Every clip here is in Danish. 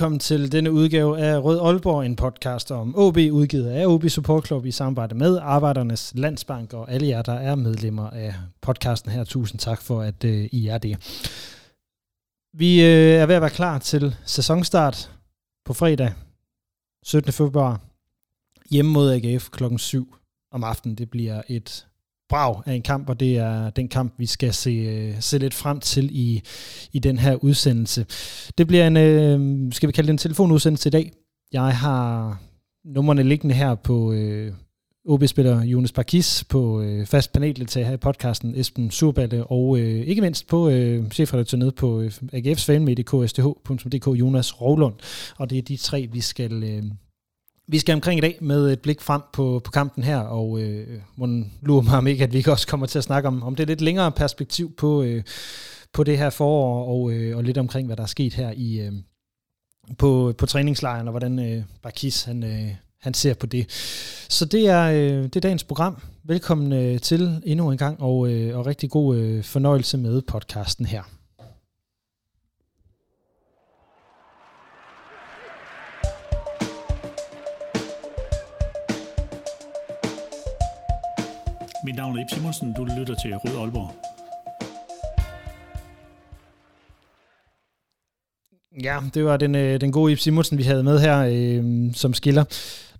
Velkommen til denne udgave af Rød Aalborg, en podcast om OB, udgivet af OB Support Club i samarbejde med Arbejdernes Landsbank og alle jer, der er medlemmer af podcasten her. Tusind tak for, at øh, I er det. Vi øh, er ved at være klar til sæsonstart på fredag, 17. februar, hjemme mod AGF klokken 7 om aftenen. Det bliver et brag af en kamp, og det er den kamp, vi skal se, se lidt frem til i, i den her udsendelse. Det bliver en, øh, skal vi kalde det en telefonudsendelse i dag. Jeg har numrene liggende her på øh, OB-spiller Jonas Parkis, på øh, fast paneldeltager her i podcasten Esben Surballe, og øh, ikke mindst på øh, chefredaktør nede på øh, AGF's fanmedie ksth.dk Jonas Rovlund. Og det er de tre, vi skal, øh, vi skal omkring i dag med et blik frem på, på kampen her, og øh, man lurer mig om ikke, at vi også kommer til at snakke om, om det lidt længere perspektiv på, øh, på det her forår, og, øh, og lidt omkring, hvad der er sket her i øh, på, på træningslejren, og hvordan øh, Barkis han, øh, han ser på det. Så det er, øh, det er dagens program. Velkommen øh, til endnu en gang, og, øh, og rigtig god øh, fornøjelse med podcasten her. Mit navn er Ip Simonsen, du lytter til Rød Aalborg. Ja, det var den, øh, den gode Ip Simonsen, vi havde med her øh, som skiller.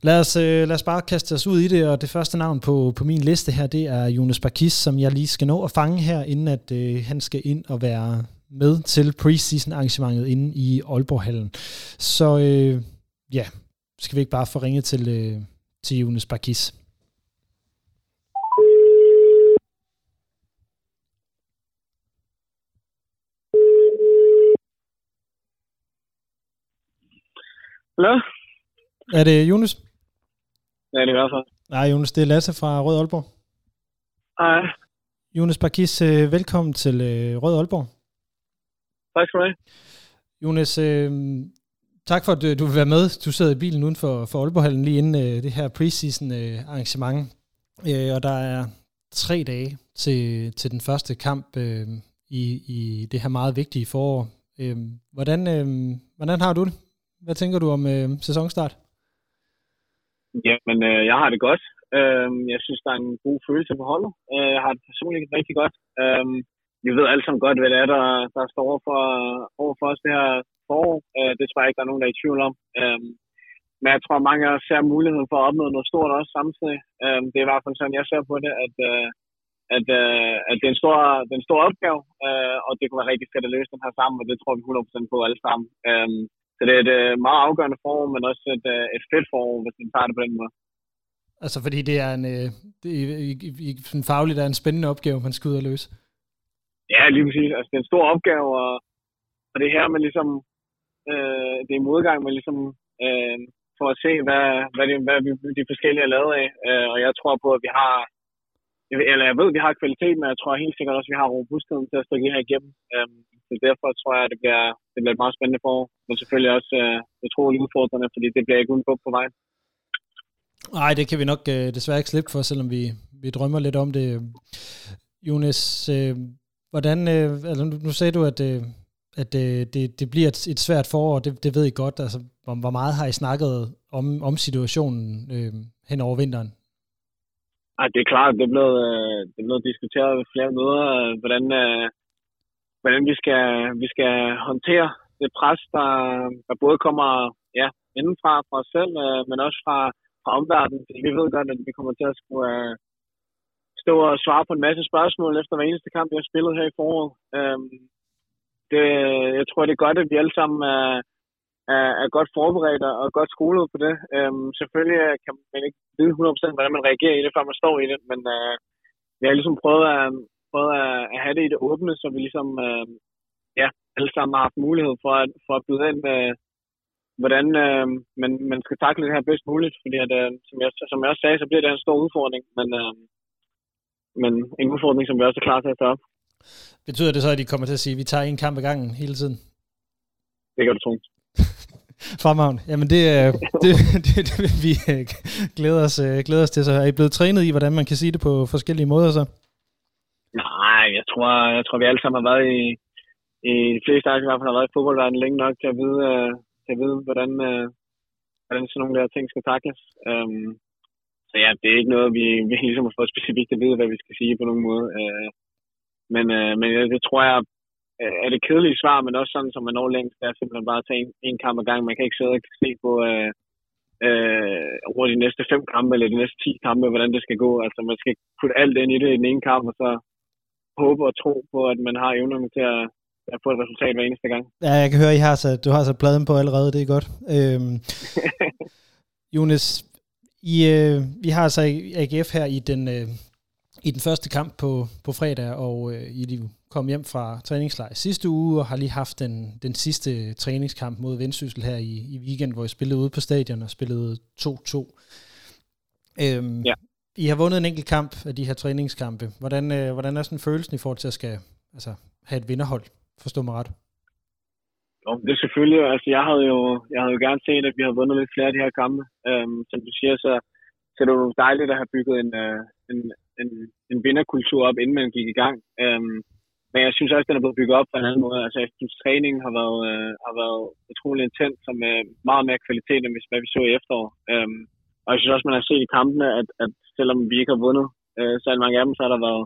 Lad os, øh, lad os bare kaste os ud i det, og det første navn på, på min liste her, det er Jonas Barkis, som jeg lige skal nå at fange her, inden at øh, han skal ind og være med til preseason arrangementet inde i Aalborg-hallen. Så øh, ja, skal vi ikke bare få ringet til, øh, til Jonas Barkis. Hallo? Er det Jonas? Ja, det er i hvert fald. Nej, Jonas, det er Lasse fra Rød Aalborg. Hej. Jonas Barkis, øh, velkommen til øh, Rød Aalborg. Tak skal du have. Jonas, øh, tak for, at du vil være med. Du sidder i bilen uden for, for Aalborghallen lige inden øh, det her preseason øh, arrangement. Øh, og der er tre dage til, til den første kamp øh, i, i det her meget vigtige forår. Øh, hvordan, øh, hvordan har du det? Hvad tænker du om øh, sæsonstart? Jamen, øh, jeg har det godt. Øh, jeg synes, der er en god følelse på holdet. Øh, jeg har det personligt rigtig godt. Øh, vi ved alle sammen godt, hvad det er, der, der står over for, over for os det her forår. Øh, det tror jeg ikke, der er nogen, der er i tvivl om. Øh, men jeg tror, mange af os ser muligheden for at opnå noget stort også samtidig. Øh, det er i hvert fald sådan, jeg ser på det, at, øh, at, øh, at det, er en stor, det er en stor opgave, øh, og det kunne være rigtig fedt at løse den her sammen, og det tror vi 100% på alle sammen. Øh, så det er et øh, meget afgørende forår, men også et, øh, et fedt forår, hvis man tager det på den måde. Altså fordi det er en, øh, det er, i, i, sådan fagligt er en spændende opgave, man skal ud og løse. Ja, lige præcis. Altså det er en stor opgave, og, og det er her, man ligesom, øh, det er modgang, man ligesom øh, for at se, hvad, hvad, det, hvad vi, de forskellige er lavet af. Øh, og jeg tror på, at vi har, eller jeg ved, at vi har kvalitet, men jeg tror helt sikkert også, at vi har robustheden til at stå det her igennem. Øhm, så derfor tror jeg, at det bliver, det bliver et meget spændende forår, men selvfølgelig også øh, utrolig udfordrende, fordi det bliver ikke uden på på vejen. Nej, det kan vi nok øh, desværre ikke slippe for, selvom vi, vi drømmer lidt om det. Jonas, øh, hvordan, øh, altså nu, nu sagde du, at, øh, at øh, det, det bliver et, et svært forår, det, det ved I godt. Altså, hvor, hvor meget har I snakket om, om situationen øh, hen over vinteren? Ej, det er klart, det er blevet, øh, det er blevet diskuteret ved flere møder, øh, hvordan, øh, hvordan vi skal, vi skal håndtere det pres, der, der både kommer ja, indenfra fra os selv, øh, men også fra, fra omverdenen. Vi ved godt, at vi kommer til at skulle øh, stå og svare på en masse spørgsmål efter hver eneste kamp, vi har spillet her i foråret. Øh, det, jeg tror, det er godt, at vi alle sammen er, er, er godt forberedt og godt skolet på det. Øh, selvfølgelig kan man ikke vide 100% hvordan man reagerer i det, før man står i det, men øh, vi har ligesom prøvet at, prøvet at, have det i det åbne, så vi ligesom øh, ja, alle sammen har haft mulighed for at, for at byde ind med, hvordan øh, man, man skal takle det her bedst muligt, fordi at, øh, som, jeg, som jeg også sagde, så bliver det en stor udfordring, men, øh, men en udfordring, som vi også er klar til at tage op. Betyder det så, at de kommer til at sige, at vi tager en kamp ad gangen hele tiden? Det kan du tro. Fremhavn. Jamen det, øh, det, det, det vil vi glæder glæde os, glæder glæde os til. Så er I blevet trænet i, hvordan man kan sige det på forskellige måder så? Nej, jeg tror, jeg tror vi alle sammen har været i, i de fleste af i hvert fald har været i fodboldverdenen længe nok til at vide, til at vide hvordan, hvordan sådan nogle der ting skal takles. Um, så ja, det er ikke noget, vi, vi ligesom har fået specifikt at vide, hvad vi skal sige på nogen måde. Men, men det tror jeg er det kedelige svar, men også sådan, som man når længst, det er simpelthen bare at tage en, en kamp ad gang. Man kan ikke sidde og se på uh, over de næste fem kampe, eller de næste ti kampe, hvordan det skal gå. Altså, man skal putte alt ind i det i den ene kamp, og så håbe og tro på, at man har evnerne til at, at få et resultat hver eneste gang. Ja, jeg kan høre, I har så, du har så pladen på allerede, det er godt. Øhm, Jonas, I, øh, vi har altså AGF her i den, øh, i den første kamp på, på fredag, og øh, I de kom hjem fra træningslejr sidste uge, og har lige haft den, den sidste træningskamp mod Vendsyssel her i, i weekend, hvor I spillede ude på stadion og spillede 2-2. Øhm, ja. I har vundet en enkelt kamp af de her træningskampe. Hvordan, øh, hvordan er sådan følelsen i forhold til at skal altså, have et vinderhold? Forstå mig ret. Jo, det er selvfølgelig. Altså, jeg havde jo, jeg havde jo gerne set, at vi havde vundet lidt flere af de her kampe. Øhm, som du siger, så, så det var dejligt at have bygget en, øh, en, en, en vinderkultur op, inden man gik i gang. Øhm, men jeg synes også, at den er blevet bygget op på en anden måde. Altså, jeg synes, træningen har været, øh, har været utrolig intens, som med meget mere kvalitet, end hvad vi så i efterår. Øhm, og jeg synes også, man har set i kampene, at, at selvom vi ikke har vundet øh, så mange af dem, så har der været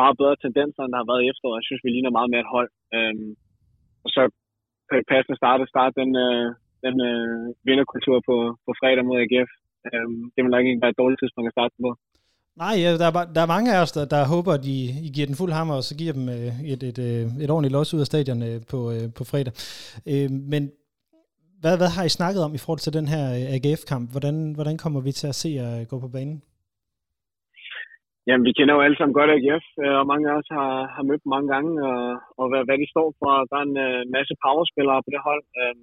meget bedre tendenser, end der har været i efterår. Jeg synes, vi ligner meget mere et hold. Øhm, og så passende starte, starte den, øh, den øh, vinderkultur på, på fredag mod AGF. Øhm, det vil nok ikke være et dårligt tidspunkt at starte på. Nej, ja, der, er, der er mange af os, der, der håber, at I, I giver den fuld hammer, og så giver dem øh, et, et, et, et ordentligt los ud af stadion øh, på, øh, på fredag. Øh, men hvad, hvad har I snakket om i forhold til den her øh, AGF-kamp? Hvordan, hvordan kommer vi til at se jer øh, gå på banen? Jamen, vi kender jo alle sammen godt AGF, og mange af os har, har mødt dem mange gange, og, og hvad, hvad de står for. Der er en uh, masse powerspillere på det hold. Uh,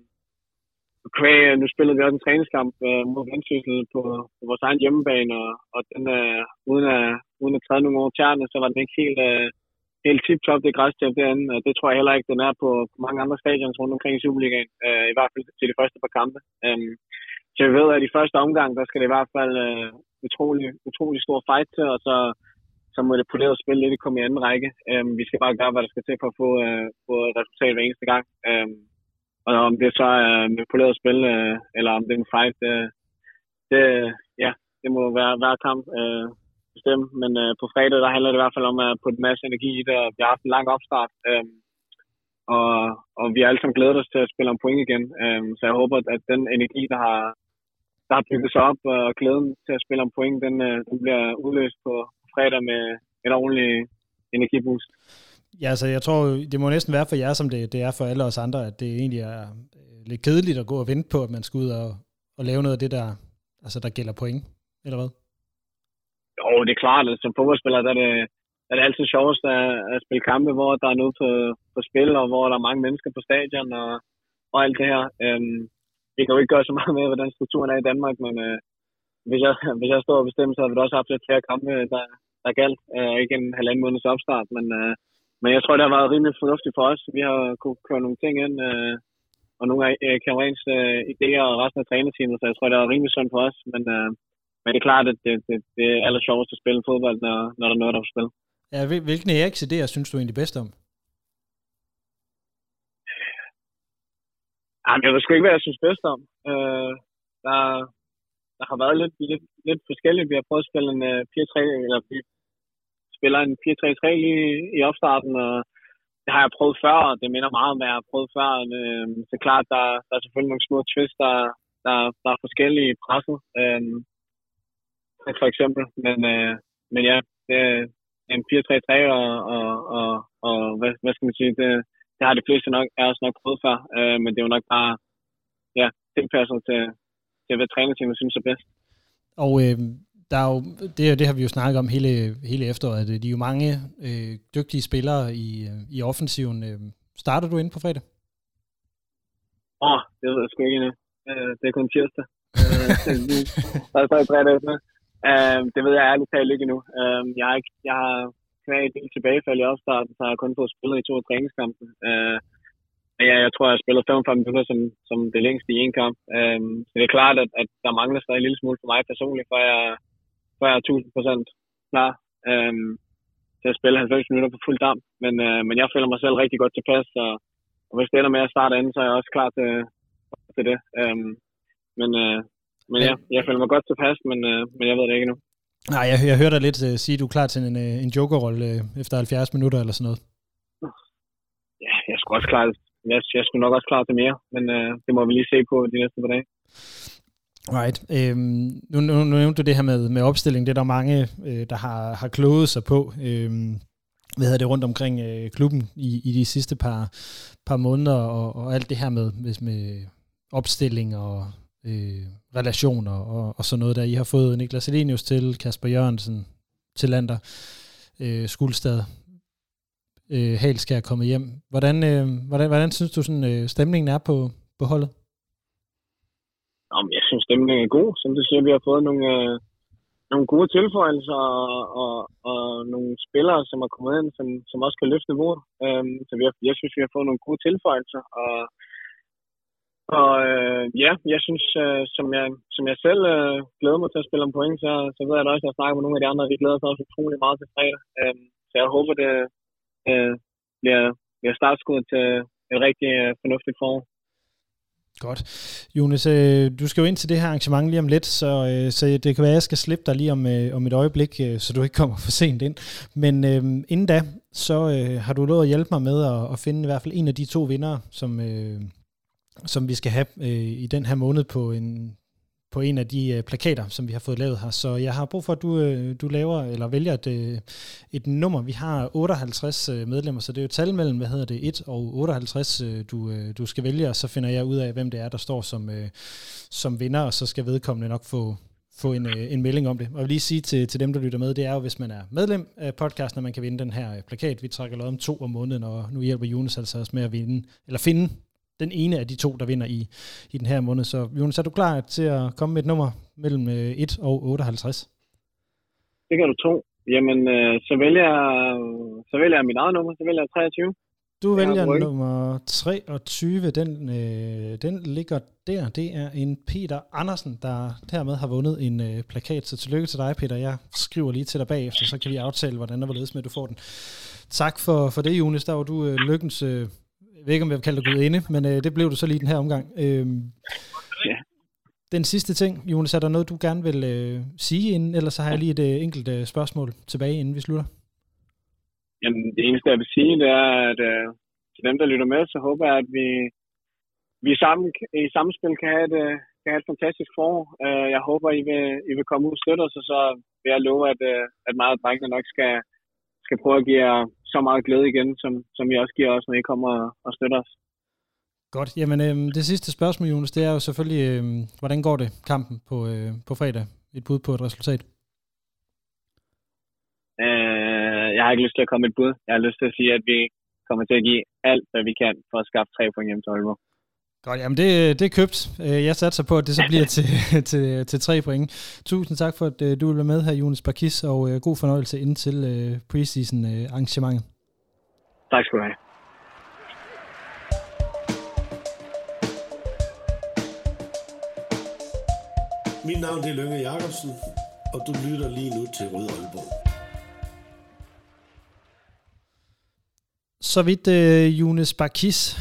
Kvæg, nu spillede vi også en træningskamp øh, mod Vendsyssel på, på vores egen hjemmebane, og, og den, øh, uden, at, uden at træde nogle over tjerne, så var den ikke helt, øh, helt tip-top, det græstjep derinde. og det tror jeg heller ikke, den er på, mange andre stadions rundt omkring i Superligaen, øh, i hvert fald til de første par kampe. Øh, så jeg ved, at i første omgang, der skal det i hvert fald øh, utrolig, utrolig stor fight til, og så, så må det poleret spil lidt komme i anden række. Øh, vi skal bare gøre, hvad der skal til for at få, øh, få et resultat hver eneste gang. Øh, og om det så er med poleret spil, uh, eller om det er en fight, uh, det, ja, det må være hver kamp øh, bestemme. Men øh, på fredag, der handler det i hvert fald om at putte en masse energi i det, og vi har haft en lang opstart. Øh, og, og vi har alle sammen glædet os til at spille om point igen. Øh, så jeg håber, at den energi, der har, der har bygget sig op, og glæden til at spille om point, den, øh, den bliver udløst på fredag med et ordentligt energiboost. Ja, altså jeg tror, det må næsten være for jer, som det, det er for alle os andre, at det egentlig er øh, lidt kedeligt at gå og vente på, at man skal ud og, og lave noget af det, der, altså, der gælder point, eller hvad? Jo, det er klart, altså, som fodboldspiller, der er det, der er det altid sjovest at, at spille kampe, hvor der er noget på, på spil, og hvor der er mange mennesker på stadion, og, og alt det her. Øhm, det kan jo ikke gøre så meget med, hvordan strukturen er i Danmark, men øh, hvis, jeg, hvis jeg står og bestemmer, så har vi også haft lidt flere kampe, der, der galt. Øh, ikke en halvanden måneds opstart, men, øh, men jeg tror, det har været rimelig fornuftigt for os. Vi har kunnet køre nogle ting ind, øh, og nogle af øh, Kamerins øh, idéer og resten af trænerteamet, så jeg tror, det er rimelig sundt for os. Men, øh, men det er klart, at det, det, det er aller sjovest at spille fodbold, når, når der er noget, der er på spil. Ja, hvilken Eriks idéer synes du egentlig bedst om? Jamen, jeg ved sgu ikke, hvad jeg synes bedst om. Øh, der, der har været lidt, lidt, lidt forskelligt. Vi har prøvet at spille en øh, 4-3, eller spiller en 4-3-3 i, i opstarten, og det har jeg prøvet før, og det minder meget om, hvad jeg har prøvet før. Øh, er klart, der, der er selvfølgelig nogle små twists, der, der, der er forskellige i presset, øh, for eksempel. Men, øh, men ja, det er en 4-3-3, og, og, og, og hvad, hvad skal man sige, det, det har de fleste nok, er også nok prøvet før, øh, men det er jo nok bare ja, tilpasset til, til hvad trænerteamet synes er bedst. Og øh, der er jo, det, det har vi jo snakket om hele, hele efteråret, at øh, de er jo mange øh, dygtige spillere i, øh, i offensiven. Øh, starter du ind på fredag? Åh, oh, det ved jeg sgu ikke endnu. Uh, det er kun tirsdag. Øh, der er stadig tre dage Det ved jeg ærligt talt ikke endnu. Uh, jeg har, ikke, jeg har knæ i del tilbagefald i opstarten, så har jeg kun fået spillet i to træningskampe. Uh, ja, jeg tror, jeg har spillet 45 minutter som, som det længste i en kamp. Øh, så det er klart, at, at der mangler stadig en lille smule for mig personligt, for jeg, for jeg er 1000 procent klar øh, til at spille 90 minutter på fuld damp. Men, øh, men jeg føler mig selv rigtig godt tilpas, og, og hvis det ender med at starte anden, så er jeg også klar til, til det. Øh, men, øh, men ja, jeg føler mig godt tilpas, men, øh, men jeg ved det ikke endnu. Nej, jeg, jeg hørte dig lidt uh, sige, at du er klar til en, uh, en jokerrolle uh, efter 70 minutter eller sådan noget. Ja, jeg skulle også klar, jeg, jeg skulle nok også klar til mere, men uh, det må vi lige se på de næste par dage. Right. Øhm, nu, nu, nu nævnte du det her med, med opstilling. Det er der mange, øh, der har, har kloget sig på. Øhm, hvad hedder det rundt omkring øh, klubben i, i de sidste par, par måneder, og, og alt det her med, med opstilling og øh, relationer og, og sådan noget der. I har fået Niklas Elenius til, Kasper Jørgensen til Lander, øh, Skuldstad, øh, Halskær er kommet hjem. Hvordan, øh, hvordan, hvordan synes du, sådan, øh, stemningen er på, på holdet? Jamen, jeg synes, stemningen er god. Som du siger, vi har fået nogle, øh, nogle gode tilføjelser og, og, og nogle spillere, som er kommet ind, som, som også kan løfte niveauet. Øhm, så vi har, jeg synes, vi har fået nogle gode tilføjelser, og og øh, ja, jeg synes, øh, som, jeg, som jeg selv øh, glæder mig til at spille om point, så, så ved jeg da også, at jeg snakker med nogle af de andre, vi glæder os også utrolig meget til fredag. Øhm, så jeg håber, det øh, bliver, bliver startskud til et rigtig øh, fornuftigt forår. Godt. Jonas, øh, du skal jo ind til det her arrangement lige om lidt, så, øh, så det kan være, at jeg skal slippe dig lige om, øh, om et øjeblik, øh, så du ikke kommer for sent ind. Men øh, inden da, så øh, har du lovet at hjælpe mig med at, at finde i hvert fald en af de to vinder, som, øh, som vi skal have øh, i den her måned på en på en af de øh, plakater, som vi har fået lavet her. Så jeg har brug for, at du, øh, du laver eller vælger et, øh, et nummer. Vi har 58 øh, medlemmer, så det er jo tal mellem, hvad hedder det, 1 og 58, øh, du, øh, du skal vælge, og så finder jeg ud af, hvem det er, der står som, øh, som vinder, og så skal vedkommende nok få, få en, øh, en melding om det. Og jeg vil lige sige til, til dem, der lytter med, det er jo, hvis man er medlem af podcasten, at man kan vinde den her øh, plakat. Vi trækker lod om to om måneden, og nu hjælper Jonas altså også med at vinde, eller finde den ene af de to, der vinder i, i den her måned. Så Jonas, er du klar til at komme med et nummer mellem 1 øh, og 58? Det kan du tro. Jamen, øh, så vælger så vælger jeg mit eget nummer, så vælger jeg 23. Du vælger nummer 23, den, øh, den ligger der. Det er en Peter Andersen, der dermed har vundet en øh, plakat. Så tillykke til dig, Peter. Jeg skriver lige til dig bagefter, så kan vi aftale, hvordan der var ledes med, du får den. Tak for, for det, Jonas. Der var du øh, lykkens øh, jeg ved ikke, om jeg vil kalde dig inde, men øh, det blev du så lige den her omgang. Øh, ja. Den sidste ting, Jonas, er der noget, du gerne vil øh, sige inden, eller så har jeg lige et øh, enkelt øh, spørgsmål tilbage, inden vi slutter? Jamen, det eneste, jeg vil sige, det er, at øh, til dem, der lytter med, så håber jeg, at vi, vi sammen, i samspil kan have et, øh, kan have et fantastisk forår. Øh, jeg håber, I vil, I vil komme ud og støtte os, og så vil jeg love, at, øh, at meget af drengene nok skal, skal prøve at give jer så meget glæde igen, som, som I også giver os, når I kommer og støtter os. Godt. Jamen, øh, det sidste spørgsmål, Jonas, det er jo selvfølgelig, øh, hvordan går det kampen på, øh, på fredag? Et bud på et resultat? Øh, jeg har ikke lyst til at komme et bud. Jeg har lyst til at sige, at vi kommer til at give alt, hvad vi kan for at skaffe tre point hjem til Aalborg. Godt, jamen det, det er købt. Øh, jeg satser på, at det så bliver til, til, til tre point. Tusind tak for, at øh, du vil være med her, Jonas Barkis, og øh, god fornøjelse indtil preseason arrangementet. Tak skal du have. Mit navn er Lønge Jacobsen, og du lytter lige nu til Rød Aalborg. Så vidt uh, Jonas Barkis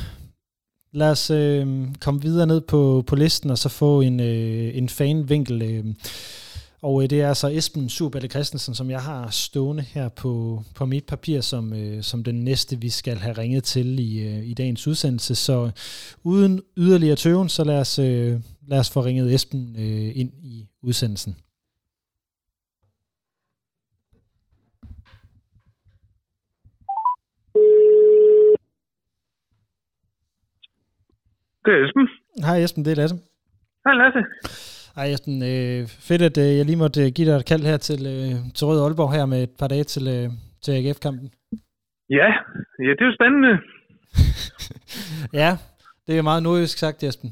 Lad os øh, komme videre ned på, på listen og så få en, øh, en fanvinkel. Øh. Og øh, det er altså Esben Surballe Christensen, som jeg har stående her på, på mit papir, som, øh, som den næste, vi skal have ringet til i, øh, i dagens udsendelse. Så uden yderligere tøven, så lad os, øh, lad os få ringet Esben øh, ind i udsendelsen. Det er Esben. Hej Esben, det er Lasse. Hej Lasse. Hej Esben, øh, fedt at øh, jeg lige måtte øh, give dig et kald her til, øh, til Røde Aalborg her med et par dage til, øh, til AGF-kampen. Ja, ja, det er jo spændende. ja, det er meget nordisk sagt, Esben.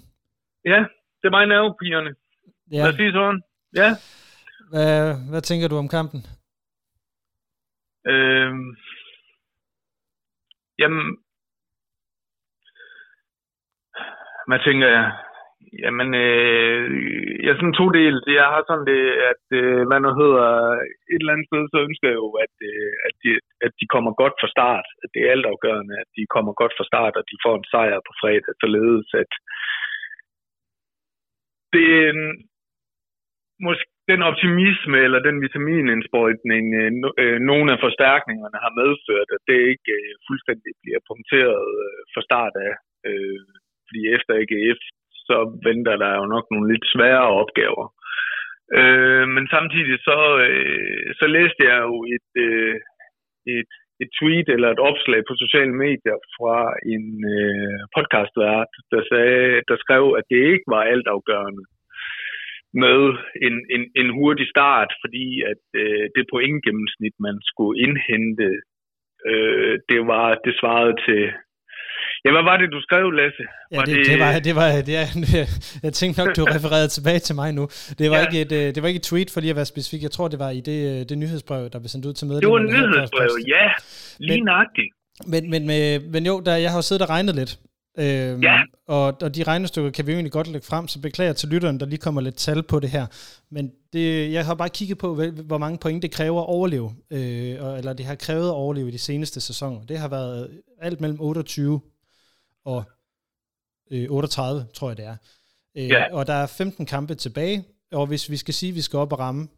Ja, det er mig nervepigerne. Ja. Lad os sige sådan. Ja. Hvad, hvad tænker du om kampen? Øhm, jamen, hvad tænker jeg? Jamen, øh, jeg er sådan to del. Jeg har sådan det, at øh, hvad nu hedder, et eller andet sted, så ønsker jeg jo, at, øh, at, de, at de kommer godt fra start. At det er altafgørende, at de kommer godt fra start, og de får en sejr på fredag, således at det er en, måske den optimisme eller den vitaminindsprøjtning, øh, øh nogle af forstærkningerne har medført, at det ikke øh, fuldstændig bliver punkteret øh, fra start af. Øh, fordi efter AGF, så venter der jo nok nogle lidt sværere opgaver. Øh, men samtidig så, øh, så læste jeg jo et, øh, et, et tweet eller et opslag på sociale medier fra en øh, podcastvært, der, sagde, der skrev, at det ikke var altafgørende med en, en, en hurtig start, fordi at øh, det pointgennemsnit, man skulle indhente, øh, det var det svarede til... Ja, hvad var det, du skrev, Lasse? Ja, det, det, det var, det var, det er, jeg tænkte nok, du refererede tilbage til mig nu. Det var, ja. ikke et, øh, det var ikke et tweet, for lige at være specifik. Jeg tror, det var i det, øh, det nyhedsbrev, der blev sendt ud til medlemmerne. Det var nyhedsbrev, ja. Lige nøjagtigt. Men, men, men, men jo, der, jeg har jo siddet og regnet lidt. Øhm, Ja. og, og de regnestykker kan vi jo egentlig godt lægge frem, så beklager til lytteren, der lige kommer lidt tal på det her. Men det, jeg har bare kigget på, hvor mange point det kræver at overleve, øh, eller det har krævet at overleve i de seneste sæsoner. Det har været alt mellem 28 og øh, 38, tror jeg det er. Øh, Ja. Og der er 15 kampe tilbage, og hvis vi skal sige, at vi skal op og ramme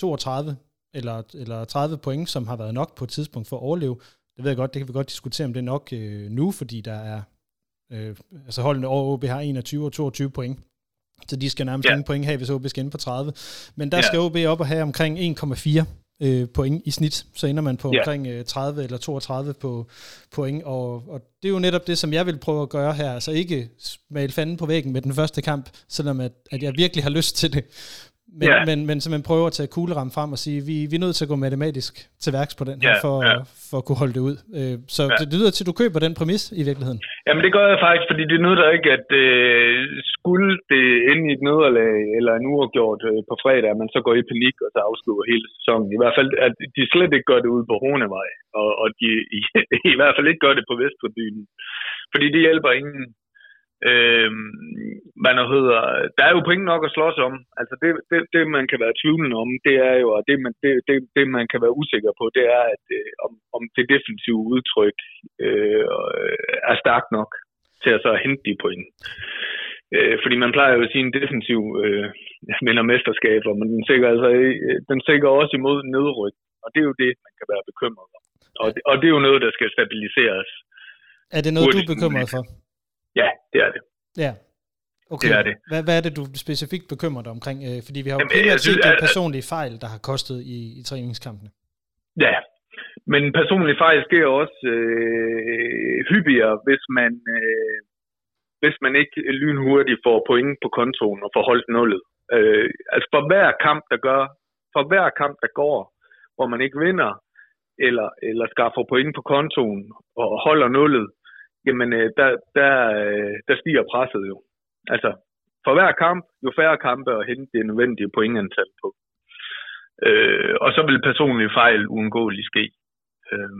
32 eller, eller 30 point, som har været nok på et tidspunkt for at overleve, det ved jeg godt, det kan vi godt diskutere, om det er nok øh, nu, fordi der er, øh, altså holdene over OB har 21 og 22 point. Så de skal nærmest Ja. ingen point have, hvis OB skal ind på 30. Men der Ja. skal OB op og have omkring 1,4 øh, point i snit. Så ender man på Ja. omkring øh, 30 eller 32 på point. Og, og det er jo netop det, som jeg vil prøve at gøre her. Altså ikke male fanden på væggen med den første kamp, selvom at, at jeg virkelig har lyst til det. Men, Ja. men, men simpelthen prøve at tage kugleram frem og sige, vi, vi er nødt til at gå matematisk til værks på den her, Ja, for, ja. for at kunne holde det ud. Øh, så Ja. det lyder til, at du køber den præmis i virkeligheden. Jamen det gør jeg faktisk, fordi det nytter ikke, at øh, skulle det ende i et nederlag eller en uafgjort øh, på fredag, at man så går i panik og så afslutter hele sæsonen. I hvert fald, at de slet ikke gør det ude på Ronevej, og, og de i, i hvert fald ikke gør det på Vesttribunen. Fordi det hjælper ingen. Øh, nu hedder, der er jo point nok at slås om. Altså det, det, det man kan være tvivlende om, det er jo, og det man, det, det, det man kan være usikker på, det er, at øh, om, om det defensive udtryk øh, er stærkt nok til at så hente de point. Øh, fordi man plejer jo at sige, at en defensiv øh, vinder mesterskaber, men den sikrer, altså, øh, den sikrer også imod nedryk. Og det er jo det, man kan være bekymret om. Og og det er jo noget, der skal stabiliseres. Er det noget, du er bekymret for? Ja, det er det. Ja. Okay. Det er det. Hvad, hvad er det, du specifikt bekymrer dig omkring? Øh, fordi vi har jo Jamen, primært synes, set de personlige fejl, der har kostet i, i træningskampene. Ja, men personligt fejl sker også øh, hyppigere, hvis man, øh, hvis man ikke lynhurtigt får point på kontoen og får holdt nullet. Øh, altså for hver kamp, der gør, for hver kamp, der går, hvor man ikke vinder, eller, eller skaffer point på kontoen og holder nullet, jamen øh, der, der, øh, der stiger presset jo. Altså, for hver kamp, jo færre kampe at hente det nødvendige pointantal på. Øh, og så vil personlige fejl uundgåeligt ske. Øh,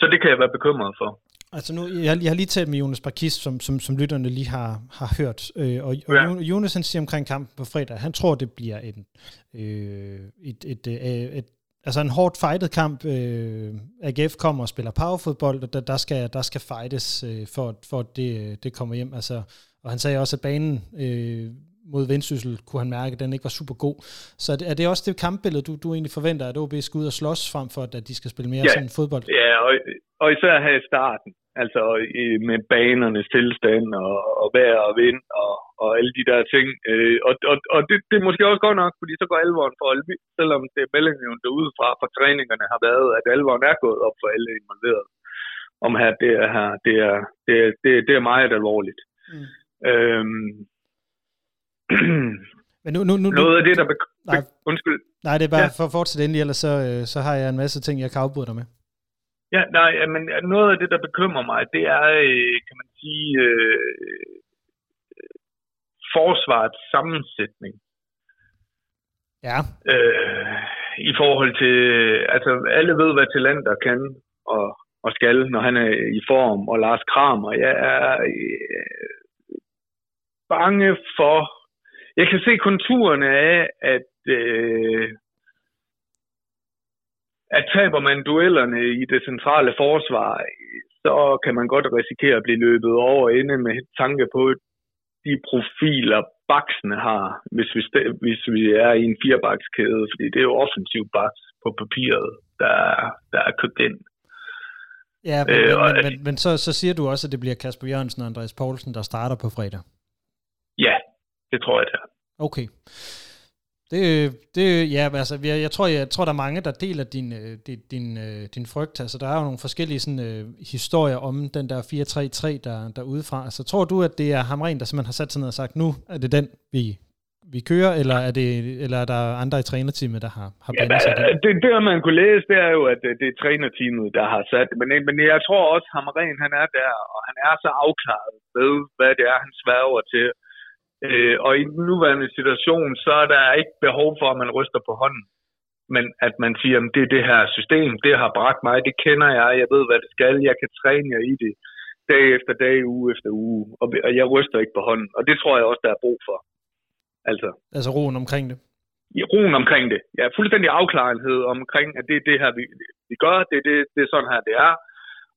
så det kan jeg være bekymret for. Altså nu, jeg, jeg har lige talt med Jonas Barkis, som, som, som lytterne lige har, har hørt, øh, og, og Ja. Jonas han siger omkring kampen på fredag, han tror, det bliver en, øh, et, et, øh, et, altså en hårdt fightet kamp. Øh, AGF kommer og spiller powerfodbold, og der, der, skal, der skal fightes, øh, for, for at det, det kommer hjem. Altså, og han sagde også, at banen øh, mod Vendsyssel kunne han mærke, at den ikke var super god. Så er det, er det også det kampbillede, du, du egentlig forventer, at OB skal ud og slås frem for, at de skal spille mere Ja. sådan fodbold? Ja, og, og især her i starten. Altså med banernes tilstand og, og vejr og vind og, og alle de der ting. Øh, og og, og det, det er måske også godt nok, fordi så går alvoren for alle, selvom det er meldingen derudefra fra træningerne har været, at alvoren er gået op for alle involverede. Om her, det er, her, det er, det er, det er, det er meget alvorligt. Mm. Øhm, Men nu, nu, nu, noget af det, der... Bek- Nej. undskyld. Nej, det er bare Ja. ja. for at fortsætte endelig, ellers så, øh, så har jeg en masse ting, jeg kan afbryde dig med. Ja, nej, men noget af det, der bekymrer mig, det er, øh, kan man sige, øh, forsvarets sammensætning. Ja. Øh, I forhold til, altså alle ved, hvad talenter kan og, og skal, når han er i form. Og Lars Kramer, jeg er øh, bange for, jeg kan se konturerne af, at øh, at taber man duellerne i det centrale forsvar, så kan man godt risikere at blive løbet over inde med tanke på de profiler, baksene har, hvis vi, hvis vi er i en firebakskæde, fordi det er jo offensiv baks på papiret, der, der er købt ind. Ja, men, øh, men, men, men så, så siger du også, at det bliver Kasper Jørgensen og Andreas Poulsen, der starter på fredag. Ja, det tror jeg, det er. Okay. Det, det, ja, altså, jeg, jeg, tror, jeg, jeg tror, der er mange, der deler din, øh, din, din, øh, din frygt. Altså, der er jo nogle forskellige sådan, uh, historier om den der 4-3-3, der, der udefra. Altså, tror du, at det er Hamren, der simpelthen har sat sig ned og sagt, nu er det den, vi, vi kører, eller er, det, eller er der andre i trænerteamet, der har, har blandet ja, sig det? det? Det, man kunne læse, det er jo, at det er trænerteamet, der har sat men, men jeg tror også, at Hamren, han er der, og han er så afklaret ved, hvad det er, han sværger til. Øh, og i den nuværende situation, så er der ikke behov for, at man ryster på hånden. Men at man siger, at det er det her system, det har bragt mig, det kender jeg, jeg ved, hvad det skal, jeg kan træne jer i det dag efter dag, uge efter uge, og, jeg ryster ikke på hånden. Og det tror jeg også, der er brug for. Altså, altså roen omkring det? Ja, roen omkring det. Ja, fuldstændig afklarenhed omkring, at det er det her, vi, vi gør, det, det, det er sådan her, det er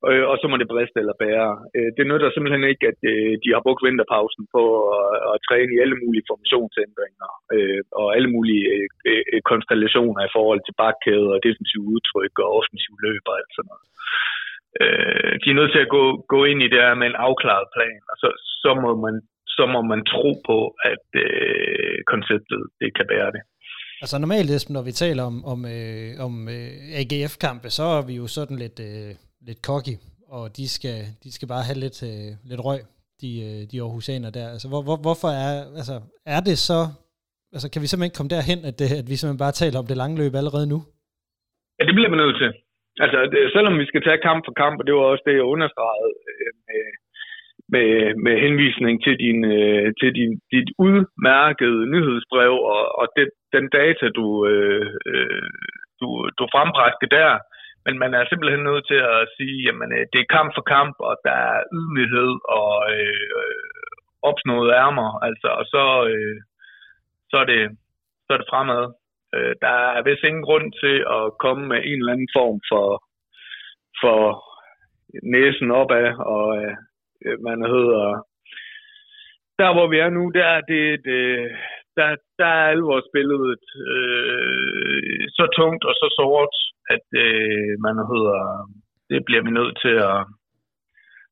øh, og så må det briste eller bære. Øh, det nytter simpelthen ikke, at øh, de har brugt vinterpausen på at, at træne i alle mulige formationsændringer øh, og alle mulige øh, øh konstellationer i forhold til bakkæde og defensiv udtryk og offensiv løb og alt sådan noget. Øh, de er nødt til at gå, gå ind i det her med en afklaret plan, og så, så, må, man, så må man tro på, at øh, konceptet det kan bære det. Altså normalt, når vi taler om, om, øh, om øh, AGF-kampe, så er vi jo sådan lidt... Øh lidt cocky, og de skal, de skal bare have lidt, øh, lidt røg, de, øh, de Aarhusianer der. Altså, hvor, hvor, hvorfor er, altså, er det så, altså kan vi simpelthen ikke komme derhen, at, det, at vi simpelthen bare taler om det lange løb allerede nu? Ja, det bliver man nødt til. Altså, det, selvom vi skal tage kamp for kamp, og det var også det, jeg understregede øh, med, med, med henvisning til, din, øh, til din, dit udmærkede nyhedsbrev og, og det, den data, du, øh, øh du, du frembragte der, men man er simpelthen nødt til at sige, jamen øh, det er kamp for kamp, og der er ydmyghed og øh, opsnået ærmer, altså, og så, øh, så, er det, så er det fremad. Øh, der er vist ingen grund til at komme med en eller anden form for, for næsen opad, og øh, man hedder, der hvor vi er nu, der er det, det øh, der, der er alvorsbilledet øh, så tungt og så sort, at øh, man hedder, det bliver vi nødt til at,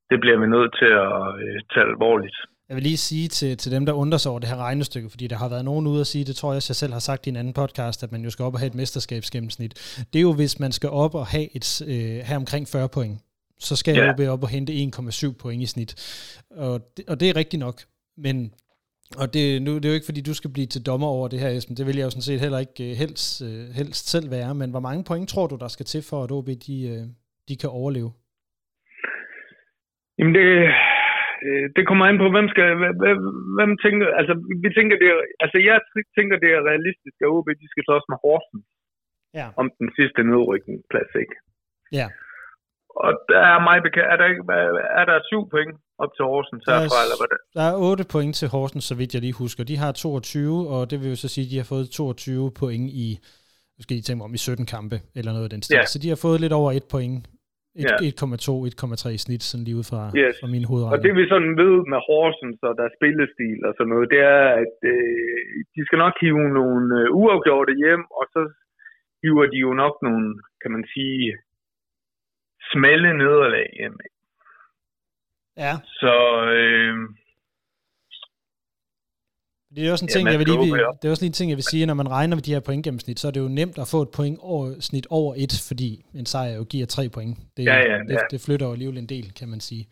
det bliver vi nødt til at øh, tage alvorligt. Jeg vil lige sige til, til dem, der undrer sig over det her regnestykke, fordi der har været nogen ude at sige, det tror jeg også, jeg selv har sagt i en anden podcast, at man jo skal op og have et mesterskabsgennemsnit. Det er jo, hvis man skal op og have, et, øh, have omkring 40 point, så skal ja. jeg jo op og hente 1,7 point i snit. Og det, og det er rigtigt nok, men og det, nu, det er jo ikke, fordi du skal blive til dommer over det her, Esben. Det vil jeg jo sådan set heller ikke uh, helst, uh, helst selv være. Men hvor mange point tror du, der skal til for, at OB de, uh, de kan overleve? Jamen det, det kommer an på, hvem skal, hvem, hvem tænker, altså vi tænker det, altså jeg tænker det er realistisk, at OB de skal slås med Horsen ja. om den sidste nedrykningsplads, ikke? Ja. Og der er mig bekendt, er der, ikke, er der syv point op til Horsens herfra, eller hvad det Der er 8 point til Horsens, så vidt jeg lige husker. De har 22, og det vil jo så sige, at de har fået 22 point i, nu skal I tænke om, i 17 kampe, eller noget af den stil. Ja. Så de har fået lidt over 1 point. 1,2, ja. 1,3 i snit, sådan lige ud fra, yes. fra min hovedregning. Og det vi sådan ved med Horsens og der spillestil og sådan noget, det er, at øh, de skal nok hive nogle øh, uafgjorte hjem, og så hiver de jo nok nogle, kan man sige, smalle nederlag hjem. Ja. Så øh, det er også en ting, ja, jeg vil lige, det er også en ting, jeg vil sige, når man regner med de her pointgennemsnit, så er det jo nemt at få et point over, snit over et, fordi en sejr jo giver tre point. Det, ja, ja, det, det flytter jo alligevel en del, kan man sige.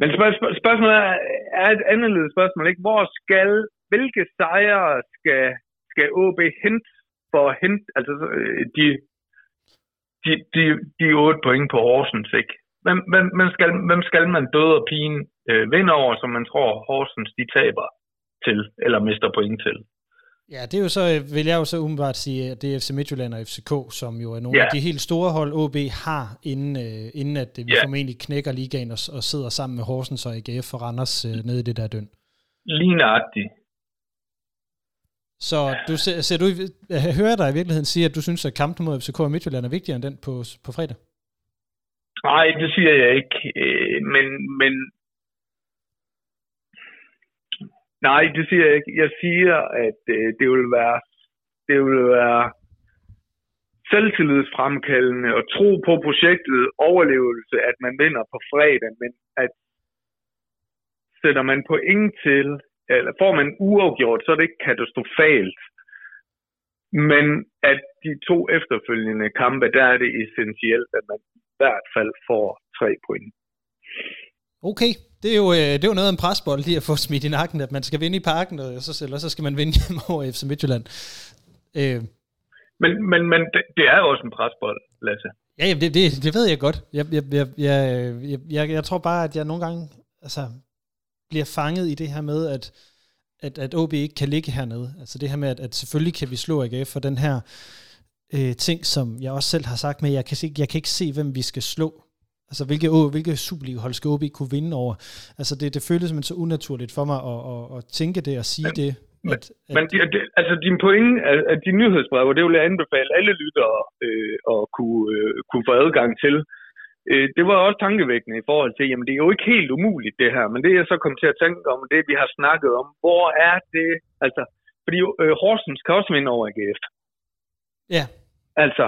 Men spørg- spørgsmålet er, er et anderledes spørgsmål, ikke? Hvor skal, hvilke sejre skal, skal OB hente for at hente, altså øh, de, de, de, de 8 point på Horsens, ikke? Hvem, hvem, hvem, skal, hvem skal man døde og pigen øh, vinde over, som man tror Horsens de taber til, eller mister point til. Ja, det er jo så, vil jeg jo så umiddelbart sige, at det er FC Midtjylland og FCK, som jo er nogle Ja. af de helt store hold, OB har, inden, øh, inden at vi Ja. formentlig knækker ligaen og, og sidder sammen med Horsens og AGF og Randers øh, nede i det der døn. Lige nøjagtigt. Så du ser, ser du, jeg hører dig i virkeligheden sige, at du synes, at kampen mod FCK og Midtjylland er vigtigere end den på, på fredag? Nej, det siger jeg ikke. Øh, Men, men... Nej, det siger jeg ikke. Jeg siger, at øh, det vil være, det vil være selvtillidsfremkaldende og tro på projektet overlevelse, at man vinder på fredag, men at sætter man point til, eller får man uafgjort, så er det ikke katastrofalt. Men at de to efterfølgende kampe, der er det essentielt, at man i hvert fald får tre point. Okay, det er jo, øh, det er jo noget af en presbold lige at få smidt i nakken, at man skal vinde i parken, og så, eller så skal man vinde hjemme over FC Midtjylland. Øh, Men, men, men det, er jo også en presbold, Lasse. Ja, det, det, det ved jeg godt. Jeg, jeg, jeg, jeg, jeg, jeg, jeg tror bare, at jeg nogle gange altså, bliver fanget i det her med, at, at, at OB ikke kan ligge hernede. Altså det her med, at, at selvfølgelig kan vi slå AGF for den her øh, ting, som jeg også selv har sagt med, jeg kan, se, jeg kan ikke se, hvem vi skal slå. Altså hvilke, hvilke Superliga-hold skal OB kunne vinde over. Altså det, det føles simpelthen så unaturligt for mig at, at, at tænke det og sige Men- det. men- At, at, Men de, de, altså din pointe af, af de nyhedsbreve, det vil jeg anbefale alle lyttere øh, at kunne, øh, kunne få adgang til. Øh, det var også tankevækkende i forhold til, jamen det er jo ikke helt umuligt det her, men det jeg så kom til at tænke om, det vi har snakket om, hvor er det, altså, fordi øh, Horsens kan også vinde over AGF. ja, Altså,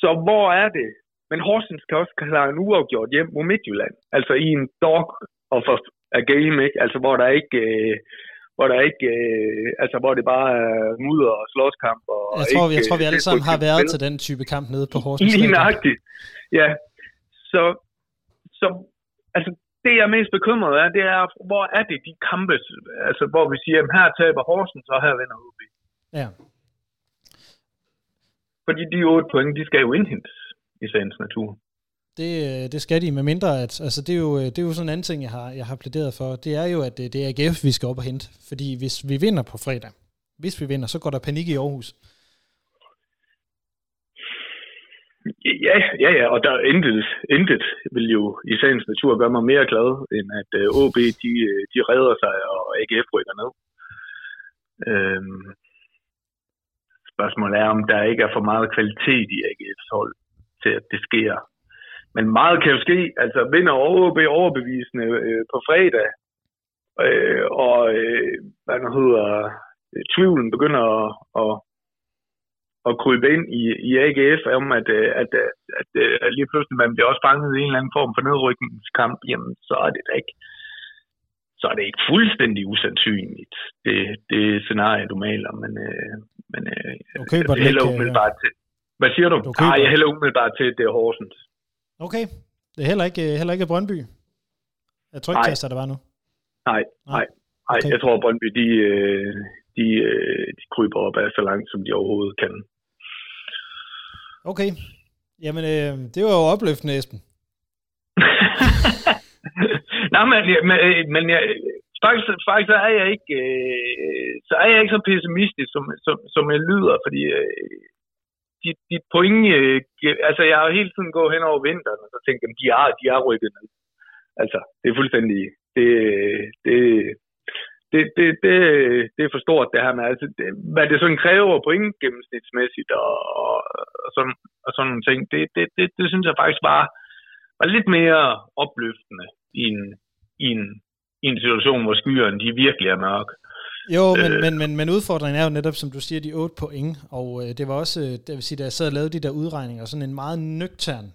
så hvor er det? Men Horsens kan også klare en uafgjort hjem mod Midtjylland. Altså i en dog of a, game, ikke? Altså hvor der ikke... Øh, hvor der ikke, øh, altså hvor det bare er mudder og slåskamp. Og jeg tror, ikke, jeg tror, vi øh, alle sammen har været spil. til den type kamp nede på Horsens. Lige nøjagtigt. Ja. Så, så altså, det jeg er mest bekymret af, det er, hvor er det de kampe, altså hvor vi siger, at her taber Horsens, og her vinder OB. Ja. Fordi de otte point, de skal jo indhentes i sagens natur. Det, øh, det skal de, med mindre at, altså det er, jo, det er jo sådan en anden ting, jeg har, jeg har plæderet for, det er jo, at det, det er AGF, vi skal op og hente, fordi hvis vi vinder på fredag, hvis vi vinder, så går der panik i Aarhus. Ja, ja, ja, og der er intet, intet vil jo i sagens natur gøre mig mere glad, end at øh, uh, OB, de, øh, de redder sig, og AGF rykker ned. Øhm, spørgsmålet er, om der ikke er for meget kvalitet i AGF's hold til, at det sker. Men meget kan jo ske. Altså, vinder OB overbevisende øh, på fredag, øh, og øh, hvad nu hedder, øh, tvivlen begynder at, at, at krybe ind i, i AGF om, at, øh, at, at, at, at lige pludselig man bliver også fanget i en eller anden form for nedrykningskamp, jamen så er det da ikke så er det ikke fuldstændig usandsynligt, det, det scenarie, du maler, men, øh, men øh, køber jeg hælder ikke, øh, umiddelbart til. Hvad siger du? Køber Nej, jeg hælder umiddelbart til, det er Horsens. Okay, det er heller ikke, heller ikke Brøndby. Jeg tryktaster, der var nu. Nej, Nej. nej. Okay. Jeg tror, Brøndby, de, øh, de, øh, de kryber op af så langt, som de overhovedet kan. Okay, jamen øh, det var jo opløftende, Esben. Nej, men, men, men jeg, faktisk, faktisk så er jeg ikke øh, så er jeg ikke så pessimistisk, som, som, som jeg lyder, fordi øh, dit, dit point, øh, altså jeg har jo hele tiden gået hen over vinteren, og så tænkt, at de er, de er rykket ned. Altså, det er fuldstændig, det, det, det, det, det, det er for stort det her med, altså, det, hvad det sådan kræver point gennemsnitsmæssigt og, og, og, sådan, og sådan nogle ting, det, det, det, det synes jeg faktisk var, var lidt mere opløftende i en, i en, i en situation, hvor skyerne de virkelig er mørke. Jo, men, Øh. men, men, men udfordringen er jo netop, som du siger, de 8 point, og øh, det var også, øh, det vil sige, da jeg sad og lavede de der udregninger, sådan en meget nøgtern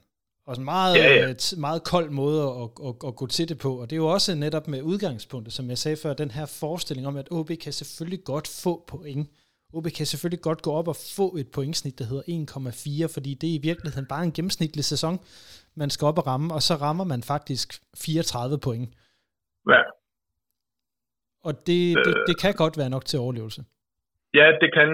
og sådan meget, Ja, ja. øh, meget kold måde at, at, at, gå til det på. Og det er jo også netop med udgangspunktet, som jeg sagde før, den her forestilling om, at OB kan selvfølgelig godt få point. OB kan selvfølgelig godt gå op og få et pointsnit, der hedder 1,4, fordi det er i virkeligheden bare en gennemsnitlig sæson, man skal op og ramme, og så rammer man faktisk 34 point. Ja, Og det, det, Øh. det kan godt være nok til overlevelse. ja det kan.